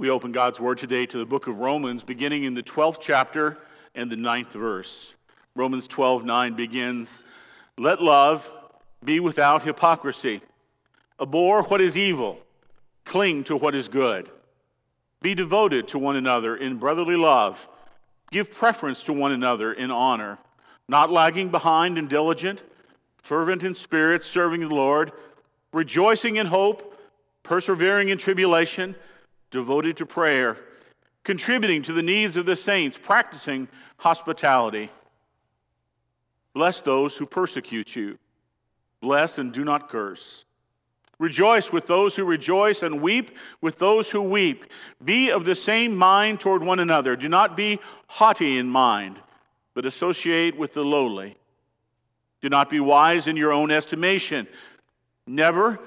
We open God's Word today to the book of Romans, beginning in the 12th chapter and the 9th verse. Romans 12 9 begins Let love be without hypocrisy. Abhor what is evil, cling to what is good. Be devoted to one another in brotherly love. Give preference to one another in honor, not lagging behind and diligent, fervent in spirit, serving the Lord, rejoicing in hope, persevering in tribulation devoted to prayer, contributing to the needs of the saints, practicing hospitality. Bless those who persecute you. Bless and do not curse. Rejoice with those who rejoice and weep with those who weep. Be of the same mind toward one another. Do not be haughty in mind, but associate with the lowly. Do not be wise in your own estimation. Never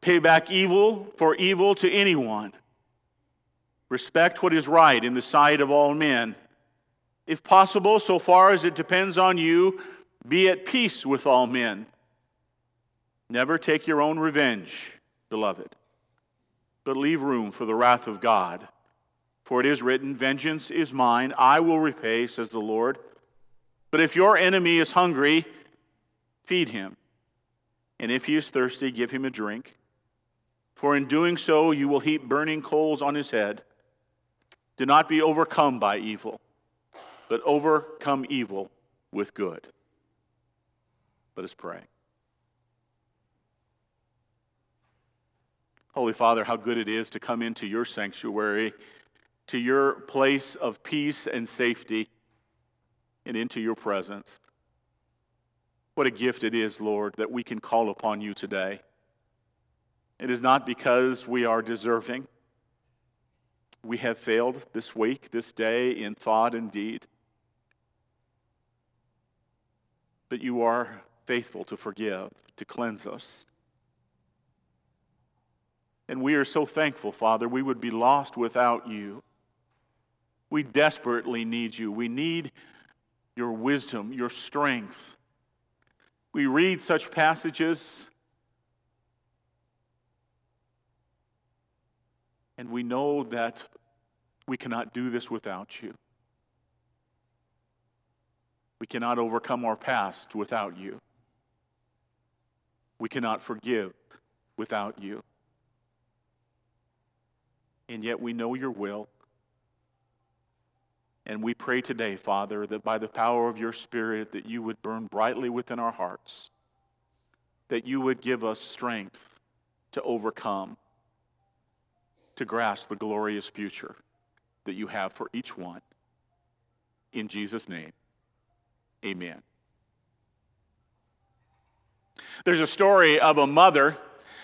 pay back evil for evil to anyone. Respect what is right in the sight of all men. If possible, so far as it depends on you, be at peace with all men. Never take your own revenge, beloved, but leave room for the wrath of God. For it is written, Vengeance is mine, I will repay, says the Lord. But if your enemy is hungry, feed him. And if he is thirsty, give him a drink. For in doing so, you will heap burning coals on his head. Do not be overcome by evil, but overcome evil with good. Let us pray. Holy Father, how good it is to come into your sanctuary, to your place of peace and safety, and into your presence. What a gift it is, Lord, that we can call upon you today. It is not because we are deserving we have failed this week, this day, in thought and deed. But you are faithful to forgive, to cleanse us. And we are so thankful, Father. We would be lost without you. We desperately need you. We need your wisdom, your strength. We read such passages And we know that we cannot do this without you. We cannot overcome our past without you. We cannot forgive without you. And yet we know your will. And we pray today, Father, that by the power of your Spirit, that you would burn brightly within our hearts, that you would give us strength to overcome to grasp the glorious future that you have for each one. In Jesus' name, amen. There's a story of a mother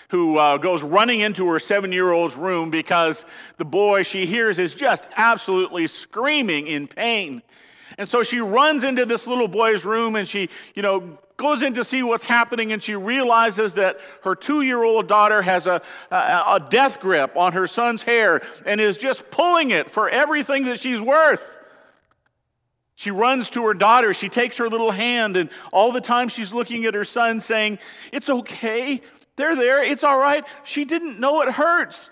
who uh, goes running into her seven year old's room because the boy she hears is just absolutely screaming in pain. And so she runs into this little boy's room and she, you know, goes in to see what's happening and she realizes that her two year old daughter has a, a, a, death grip on her son's hair and is just pulling it for everything that she's worth. She runs to her daughter. She takes her little hand, and all the time she's looking at her son, saying, It's okay. They're there. It's all right. She didn't know it hurts.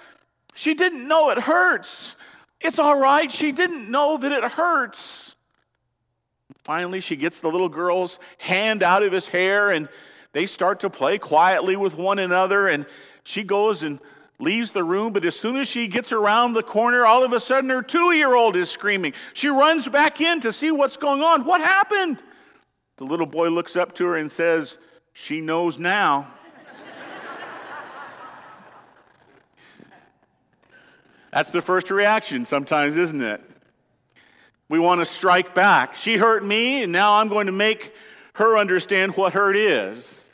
She didn't know it hurts. It's all right. She didn't know that it hurts. Finally, she gets the little girl's hand out of his hair, and they start to play quietly with one another. And she goes and leaves the room, but as soon as she gets around the corner, all of a sudden her two year old is screaming. She runs back in to see what's going on. What happened? The little boy looks up to her and says, She knows now. That's the first reaction sometimes, isn't it? We want to strike back. She hurt me, and now I'm going to make her understand what hurt is.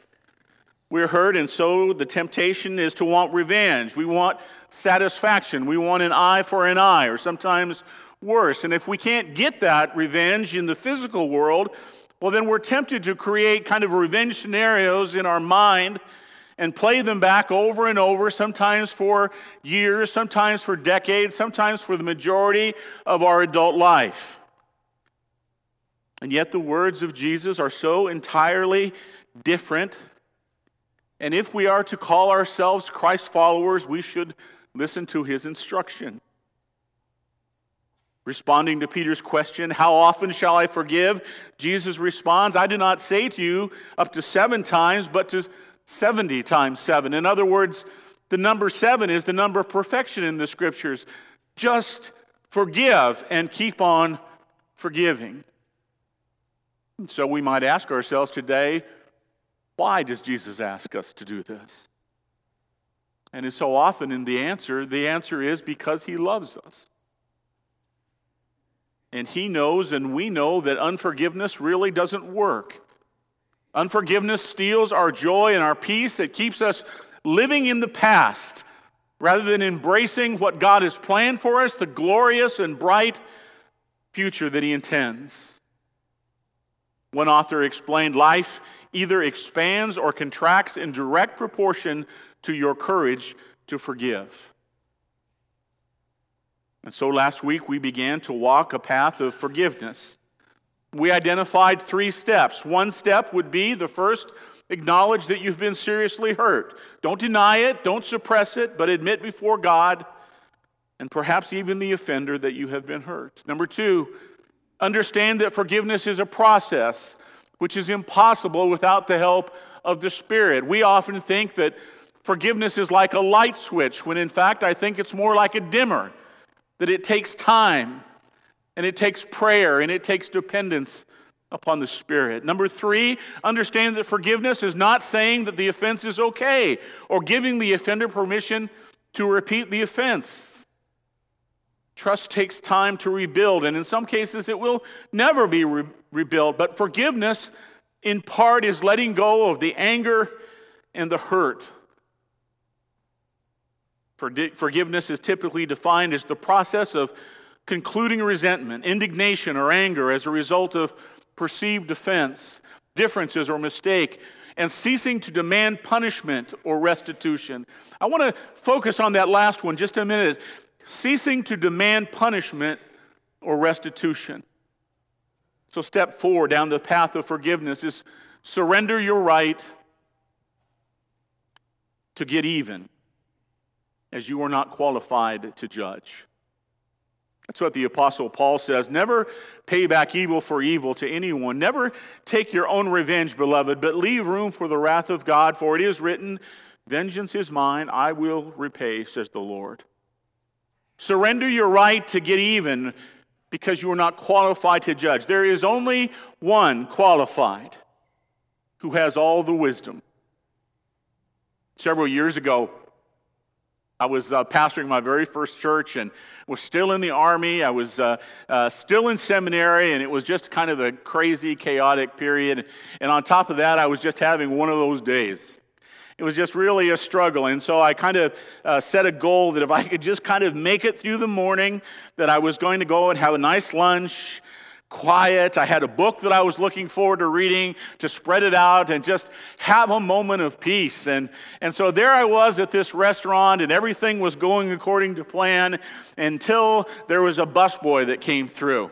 We're hurt, and so the temptation is to want revenge. We want satisfaction. We want an eye for an eye, or sometimes worse. And if we can't get that revenge in the physical world, well, then we're tempted to create kind of revenge scenarios in our mind and play them back over and over, sometimes for years, sometimes for decades, sometimes for the majority of our adult life. And yet, the words of Jesus are so entirely different. And if we are to call ourselves Christ followers, we should listen to his instruction. Responding to Peter's question, How often shall I forgive? Jesus responds, I do not say to you up to seven times, but to 70 times seven. In other words, the number seven is the number of perfection in the scriptures. Just forgive and keep on forgiving. And so we might ask ourselves today, why does Jesus ask us to do this? And it's so often in the answer, the answer is because he loves us. And he knows, and we know, that unforgiveness really doesn't work. Unforgiveness steals our joy and our peace. It keeps us living in the past rather than embracing what God has planned for us, the glorious and bright future that He intends. One author explained life either expands or contracts in direct proportion to your courage to forgive. And so last week we began to walk a path of forgiveness. We identified three steps. One step would be the first, acknowledge that you've been seriously hurt. Don't deny it, don't suppress it, but admit before God and perhaps even the offender that you have been hurt. Number two, understand that forgiveness is a process which is impossible without the help of the Spirit. We often think that forgiveness is like a light switch, when in fact I think it's more like a dimmer that it takes time and it takes prayer and it takes dependence upon the Spirit. Number three, understand that forgiveness is not saying that the offense is okay or giving the offender permission to repeat the offense. Trust takes time to rebuild, and in some cases, it will never be re- rebuilt. But forgiveness, in part, is letting go of the anger and the hurt Forgiveness is typically defined as the process of concluding resentment, indignation, or anger as a result of perceived offense, differences, or mistake, and ceasing to demand punishment or restitution. I want to focus on that last one just a minute. Ceasing to demand punishment or restitution. So, step four down the path of forgiveness is surrender your right to get even as you are not qualified to judge. That's what the Apostle Paul says. Never pay back evil for evil to anyone. Never take your own revenge, beloved, but leave room for the wrath of God, for it is written, Vengeance is mine, I will repay, says the Lord. Surrender your right to get even because you are not qualified to judge. There is only one qualified who has all the wisdom. Several years ago, I was uh, pastoring my very first church and was still in the army. I was uh, uh, still in seminary, and it was just kind of a crazy, chaotic period. And on top of that, I was just having one of those days. It was just really a struggle. And so I kind of uh, set a goal that if I could just kind of make it through the morning, that I was going to go and have a nice lunch quiet. I had a book that I was looking forward to reading to spread it out and just have a moment of peace. And, and so there I was at this restaurant, and everything was going according to plan until there was a busboy that came through.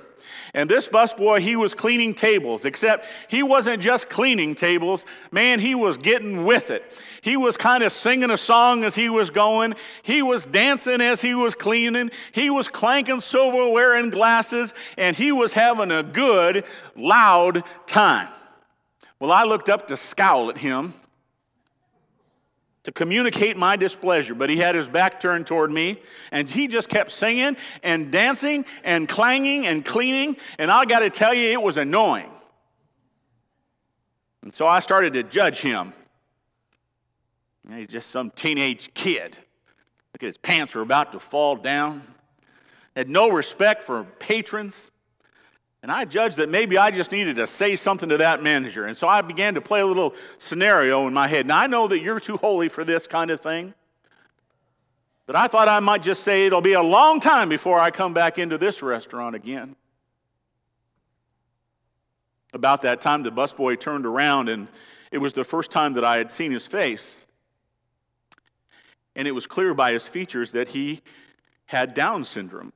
And this busboy, he was cleaning tables, except he wasn't just cleaning tables. Man, he was getting with it. He was kind of singing a song as he was going. He was dancing as he was cleaning. He was clanking silverware and glasses, and he was having a good, loud time. Well, I looked up to scowl at him to communicate my displeasure, but he had his back turned toward me, and he just kept singing and dancing and clanging and cleaning, and I got to tell you, it was annoying. And so I started to judge him. He's just some teenage kid. Look at his pants were about to fall down. Had no respect for patrons. And I judged that maybe I just needed to say something to that manager. And so I began to play a little scenario in my head. Now, I know that you're too holy for this kind of thing. But I thought I might just say it'll be a long time before I come back into this restaurant again. About that time, the busboy turned around, and it was the first time that I had seen his face. And it was clear by his features that he had Down syndrome.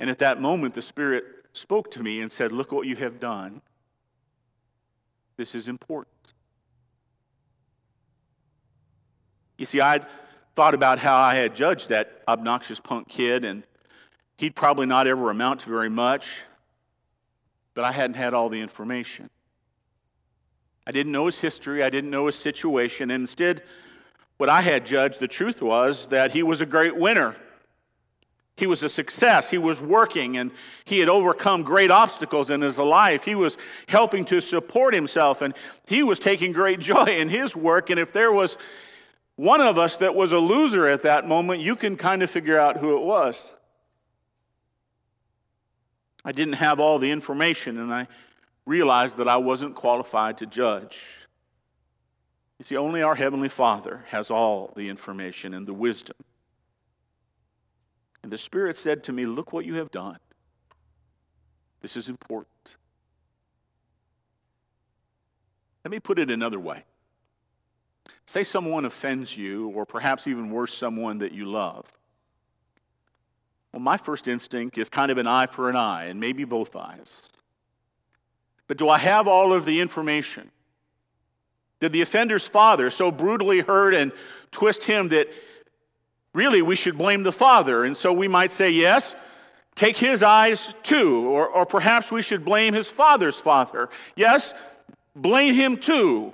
And at that moment, the Spirit spoke to me and said, Look what you have done. This is important. You see, I'd thought about how I had judged that obnoxious punk kid and He'd probably not ever amount to very much, but I hadn't had all the information. I didn't know his history, I didn't know his situation, and instead, what I had judged the truth was that he was a great winner. He was a success. He was working and he had overcome great obstacles in his life. He was helping to support himself and he was taking great joy in his work. And if there was one of us that was a loser at that moment, you can kind of figure out who it was. I didn't have all the information and I realized that I wasn't qualified to judge. You see, only our Heavenly Father has all the information and the wisdom. And the Spirit said to me, Look what you have done. This is important. Let me put it another way. Say someone offends you, or perhaps even worse, someone that you love. Well, my first instinct is kind of an eye for an eye, and maybe both eyes. But do I have all of the information? Did the offender's father so brutally hurt and twist him that really we should blame the father? And so we might say, yes, take his eyes too. Or, or perhaps we should blame his father's father. Yes, blame him too.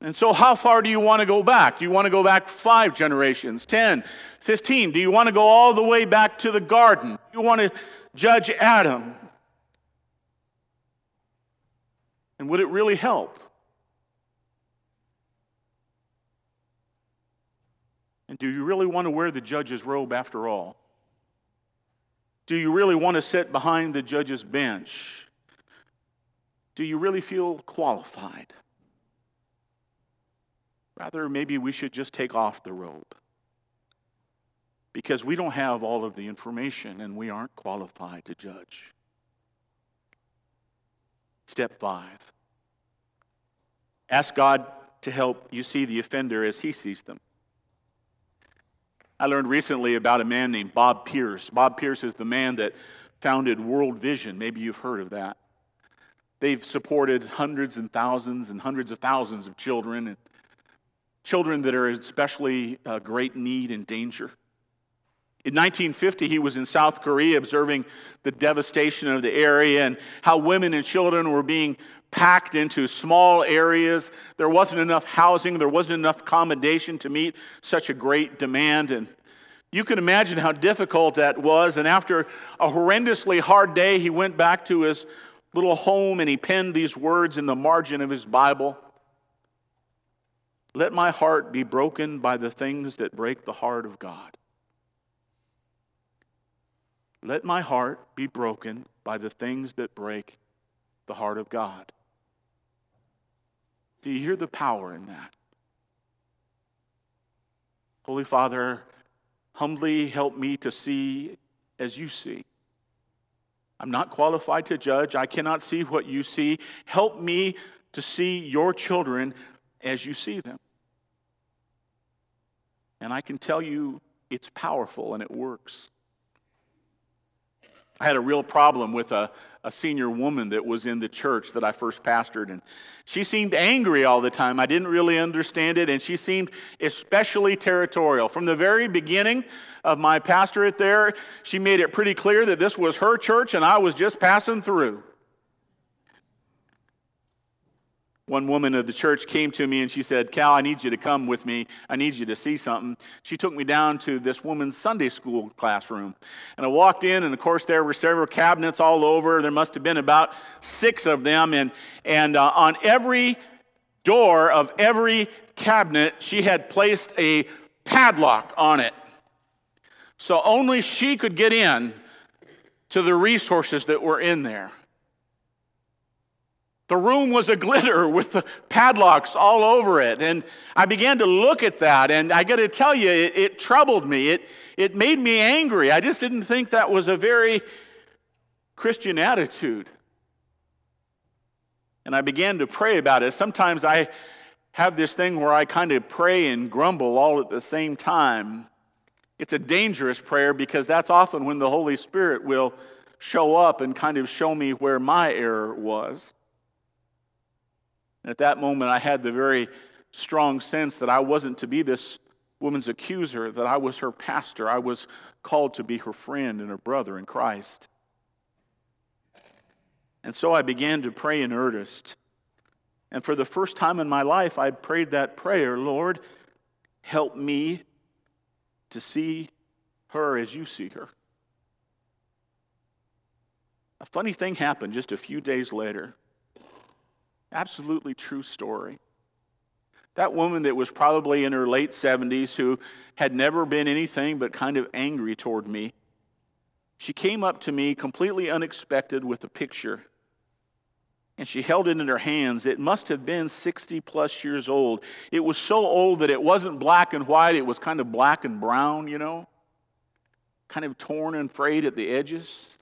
And so, how far do you want to go back? Do you want to go back five generations, 10, 15? Do you want to go all the way back to the garden? Do you want to judge Adam? And would it really help? And do you really want to wear the judge's robe after all? Do you really want to sit behind the judge's bench? Do you really feel qualified? Rather, maybe we should just take off the robe because we don't have all of the information and we aren't qualified to judge. Step five ask God to help you see the offender as he sees them. I learned recently about a man named Bob Pierce. Bob Pierce is the man that founded World Vision. Maybe you've heard of that. They've supported hundreds and thousands and hundreds of thousands of children, and children that are especially uh, great need and danger. In 1950, he was in South Korea observing the devastation of the area and how women and children were being packed into small areas. There wasn't enough housing, there wasn't enough accommodation to meet such a great demand. And you can imagine how difficult that was. And after a horrendously hard day, he went back to his little home and he penned these words in the margin of his Bible Let my heart be broken by the things that break the heart of God. Let my heart be broken by the things that break the heart of God. Do you hear the power in that? Holy Father, humbly help me to see as you see. I'm not qualified to judge. I cannot see what you see. Help me to see your children as you see them. And I can tell you it's powerful and it works. I had a real problem with a, a senior woman that was in the church that I first pastored, and she seemed angry all the time. I didn't really understand it, and she seemed especially territorial. From the very beginning of my pastorate there, she made it pretty clear that this was her church and I was just passing through. One woman of the church came to me and she said, Cal, I need you to come with me. I need you to see something. She took me down to this woman's Sunday school classroom. And I walked in, and of course, there were several cabinets all over. There must have been about six of them. And, and uh, on every door of every cabinet, she had placed a padlock on it. So only she could get in to the resources that were in there. The room was a glitter with the padlocks all over it. And I began to look at that, and I got to tell you, it, it, troubled me. It, it made me angry. I just didn't think that was a very Christian attitude. And I began to pray about it. Sometimes I have this thing where I kind of pray and grumble all at the same time. It's a dangerous prayer because that's often when the Holy Spirit will show up and kind of show me where my error was. At that moment, I had the very strong sense that I wasn't to be this woman's accuser that I was her pastor. I was called to be her friend and her brother in Christ. And so I began to pray in earnest. And for the first time in my life, I prayed that prayer Lord, help me to see her as you see her. A funny thing happened just a few days later. Absolutely true story. That woman that was probably in her late 70s who had never been anything but kind of angry toward me, she came up to me completely unexpected with a picture. And she held it in her hands. It must have been 60 plus years old. It was so old that it wasn't black and white, it was kind of black and brown, you know, kind of torn and frayed at the edges.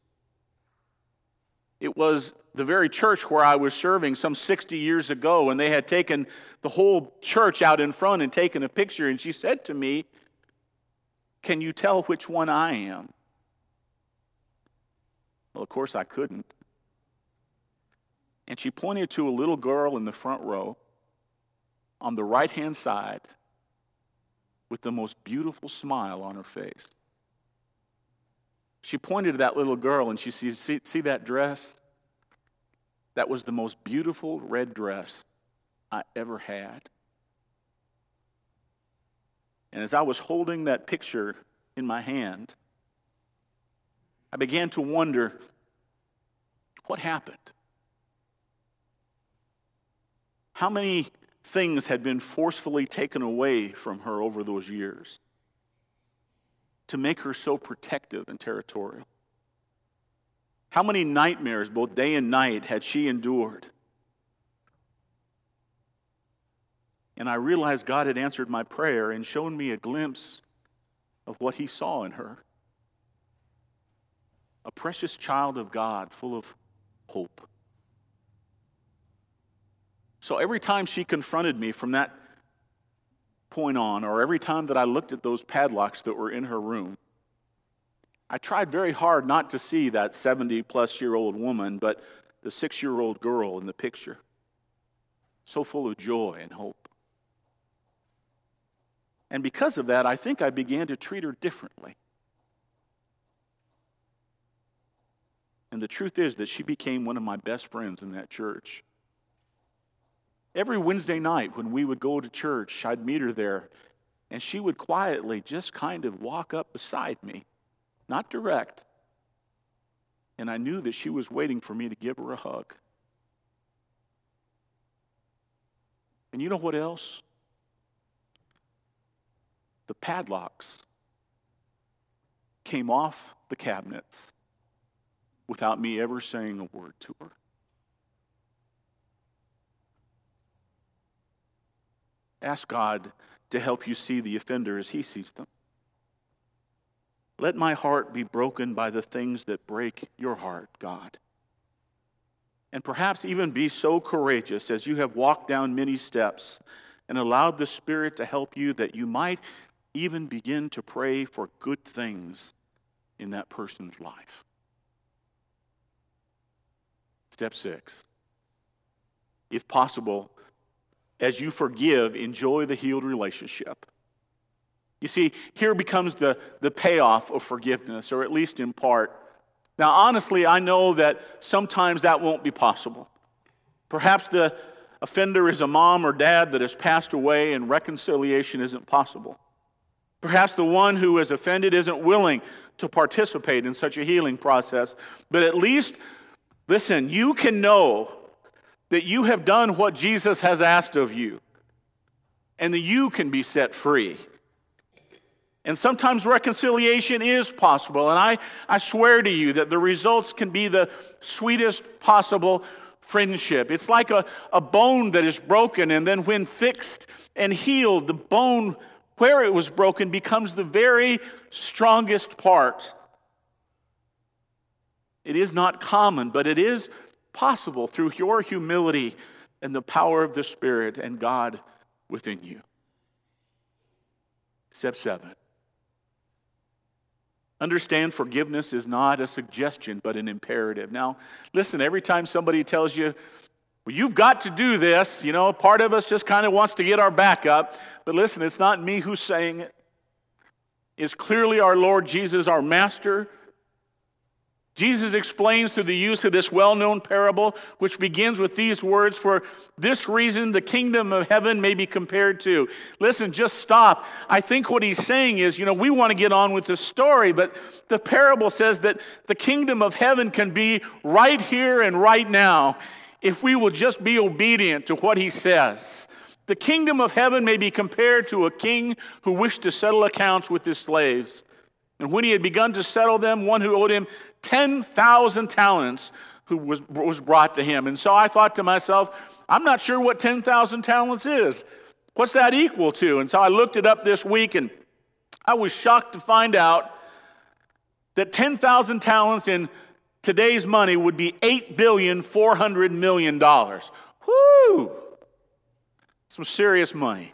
It was the very church where I was serving some 60 years ago, and they had taken the whole church out in front and taken a picture. And she said to me, Can you tell which one I am? Well, of course, I couldn't. And she pointed to a little girl in the front row on the right hand side with the most beautiful smile on her face. She pointed to that little girl and she said, see, see that dress? That was the most beautiful red dress I ever had. And as I was holding that picture in my hand, I began to wonder what happened? How many things had been forcefully taken away from her over those years? To make her so protective and territorial? How many nightmares, both day and night, had she endured? And I realized God had answered my prayer and shown me a glimpse of what He saw in her a precious child of God full of hope. So every time she confronted me from that point on, or every time that I looked at those padlocks that were in her room, I tried very hard not to see that 70 plus year old woman, but the six year old girl in the picture. So full of joy and hope. And because of that, I think I began to treat her differently. And the truth is that she became one of my best friends in that church. Every Wednesday night when we would go to church, I'd meet her there, and she would quietly just kind of walk up beside me, not direct. And I knew that she was waiting for me to give her a hug. And you know what else? The padlocks came off the cabinets without me ever saying a word to her. Ask God to help you see the offender as He sees them. Let my heart be broken by the things that break your heart, God. And perhaps even be so courageous as you have walked down many steps and allowed the Spirit to help you that you might even begin to pray for good things in that person's life. Step six. If possible, as you forgive, enjoy the healed relationship. You see, here becomes the, the payoff of forgiveness, or at least in part. Now, honestly, I know that sometimes that won't be possible. Perhaps the offender is a mom or dad that has passed away and reconciliation isn't possible. Perhaps the one who is offended isn't willing to participate in such a healing process. But at least, listen, you can know that you have done what Jesus has asked of you and that you can be set free. And sometimes reconciliation is possible. And I, I swear to you that the results can be the sweetest possible friendship. It's like a, a bone that is broken, and then when fixed and healed, the bone where it was broken becomes the very strongest part. It is not common, but it is possible through your humility and the power of the Spirit and God within you. Step seven. Understand forgiveness is not a suggestion, but an imperative. Now, listen, every time somebody tells you Well, you've got to do this. You know, part of us just kind of wants to get our back up. But listen, it's not me who's saying it. It's clearly our Lord Jesus, our Master, Jesus explains through the use of this well known parable, which begins with these words For this reason, the kingdom of heaven may be compared to. Listen, just stop. I think what he's saying is, you know, we want to get on with the story, but the parable says that the kingdom of heaven can be right here and right now if we will just be obedient to what he says. The kingdom of heaven may be compared to a king who wished to settle accounts with his slaves. And when he had begun to settle them, one who owed him 10,000 talents who was, was brought to him. And so I thought to myself, I'm not sure what 10,000 talents is. What's that equal to? And so I looked it up this week and I was shocked to find out that 10,000 talents in today's money would be $8 billion, $400 million. Whoo! Some serious money.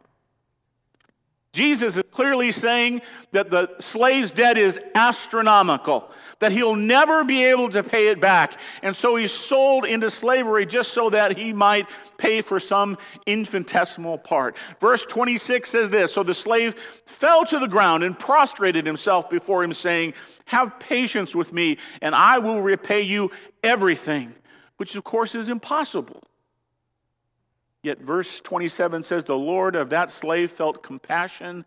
Jesus is clearly saying that the slave's debt is astronomical, that he'll never be able to pay it back. And so he's sold into slavery just so that he might pay for some infinitesimal part. Verse 26 says this So the slave fell to the ground and prostrated himself before him, saying, Have patience with me, and I will repay you everything, which of course is impossible. Yet verse 27 says, The Lord of that slave felt compassion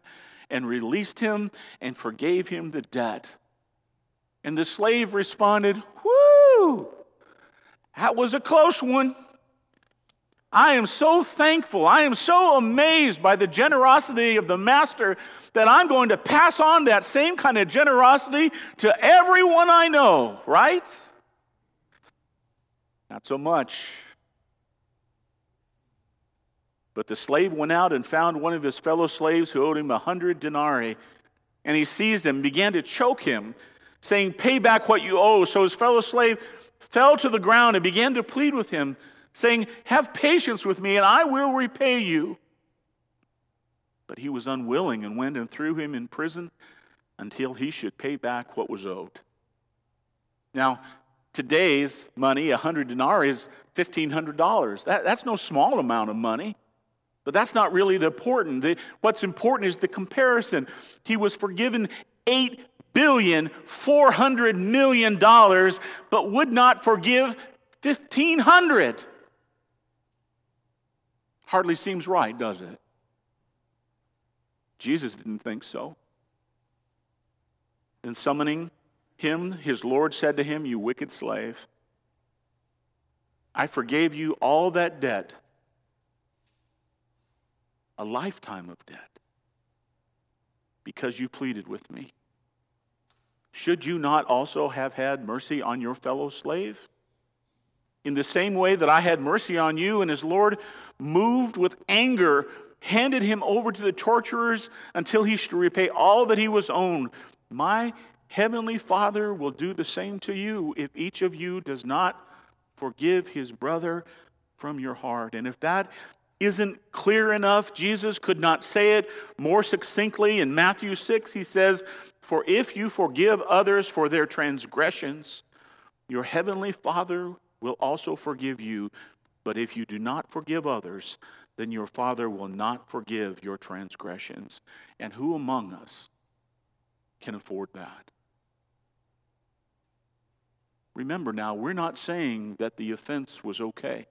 and released him and forgave him the debt. And the slave responded, Whoo, that was a close one. I am so thankful. I am so amazed by the generosity of the master that I'm going to pass on that same kind of generosity to everyone I know, right? Not so much. But the slave went out and found one of his fellow slaves who owed him a hundred denarii. And he seized him, and began to choke him, saying, Pay back what you owe. So his fellow slave fell to the ground and began to plead with him, saying, Have patience with me, and I will repay you. But he was unwilling and went and threw him in prison until he should pay back what was owed. Now, today's money, a 100 denarii, is $1,500. That, that's no small amount of money. But that's not really the important. The, what's important is the comparison. He was forgiven eight billion four hundred million dollars, but would not forgive fifteen hundred. Hardly seems right, does it? Jesus didn't think so. In summoning him, his Lord said to him, You wicked slave, I forgave you all that debt a lifetime of debt because you pleaded with me. Should you not also have had mercy on your fellow slave? In the same way that I had mercy on you, and his Lord, moved with anger, handed him over to the torturers until he should repay all that he was owed. My heavenly Father will do the same to you if each of you does not forgive his brother from your heart. And if that isn't clear enough. Jesus could not say it more succinctly. In Matthew 6, he says, For if you forgive others for their transgressions, your heavenly Father will also forgive you. But if you do not forgive others, then your Father will not forgive your transgressions. And who among us can afford that? Remember now, we're not saying that the offense was okay.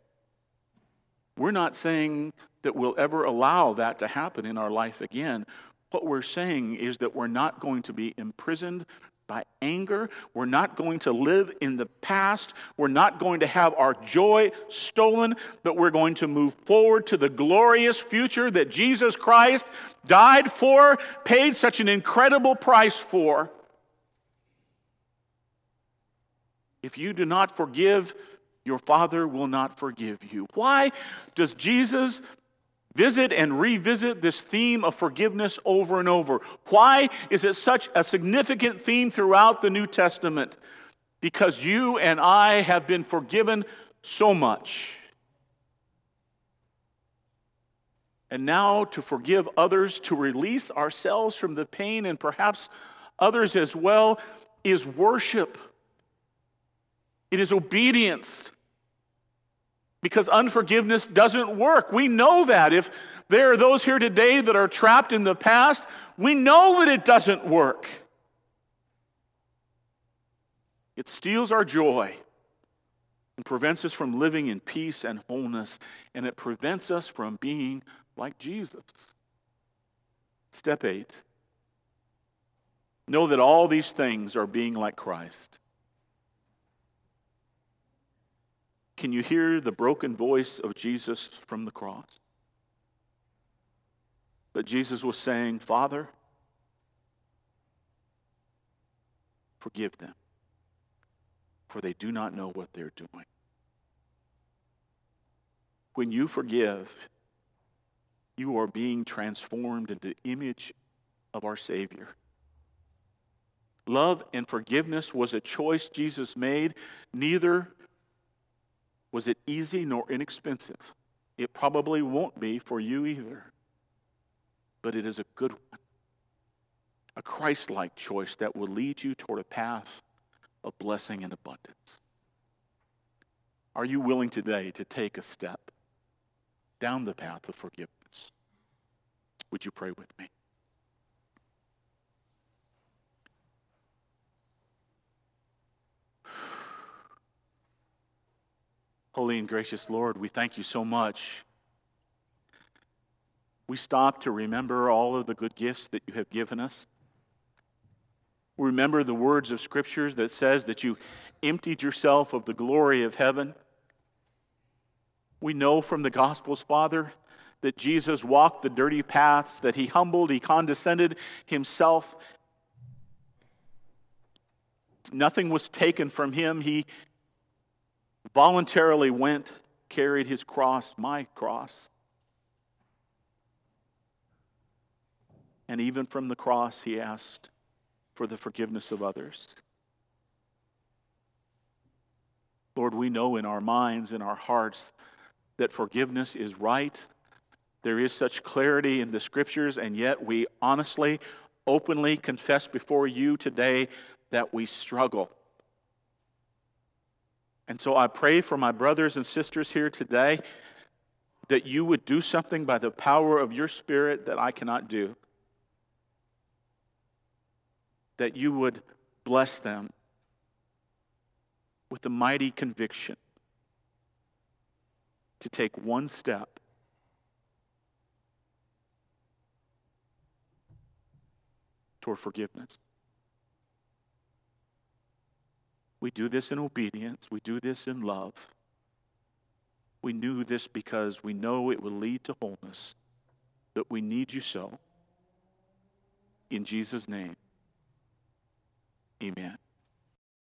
We're not saying that we'll ever allow that to happen in our life again. What we're saying is that we're not going to be imprisoned by anger. We're not going to live in the past. We're not going to have our joy stolen, but we're going to move forward to the glorious future that Jesus Christ died for, paid such an incredible price for. If you do not forgive your Father will not forgive you. Why does Jesus visit and revisit this theme of forgiveness over and over? Why is it such a significant theme throughout the New Testament? Because you and I have been forgiven so much. And now to forgive others, to release ourselves from the pain and perhaps others as well, is worship. It is obedience. Because unforgiveness doesn't work. We know that. If there are those here today that are trapped in the past, we know that it doesn't work. It steals our joy and prevents us from living in peace and wholeness, and it prevents us from being like Jesus. Step eight know that all these things are being like Christ. Can you hear the broken voice of Jesus from the cross? But Jesus was saying, Father, forgive them for they do not know what they're doing. When you forgive, you are being transformed into the image of our Savior. Love and forgiveness was a choice Jesus made. Neither was it easy nor inexpensive. It probably won't be for you either. But it is a good one, a Christ like choice that will lead you toward a path of blessing and abundance. Are you willing today to take a step down the path of forgiveness? Would you pray with me? Holy and gracious Lord, we thank you so much. We stop to remember all of the good gifts that you have given us. We remember the words of scriptures that says that you emptied yourself of the glory of heaven. We know from the Gospels, Father, that Jesus walked the dirty paths, that he humbled, he condescended himself. Nothing was taken from him. He voluntarily went, carried his cross, my cross. And even from the cross, he asked, for the forgiveness of others. Lord, we know in our minds, in our hearts, that forgiveness is right. There is such clarity in the scriptures, and yet we honestly, openly confess before you today that we struggle. And so I pray for my brothers and sisters here today that you would do something by the power of your Spirit that I cannot do that you would bless them with the mighty conviction to take one step toward forgiveness. We do this in obedience, we do this in love. We knew this because we know it will lead to wholeness, that we need you so. In Jesus' name. Amen.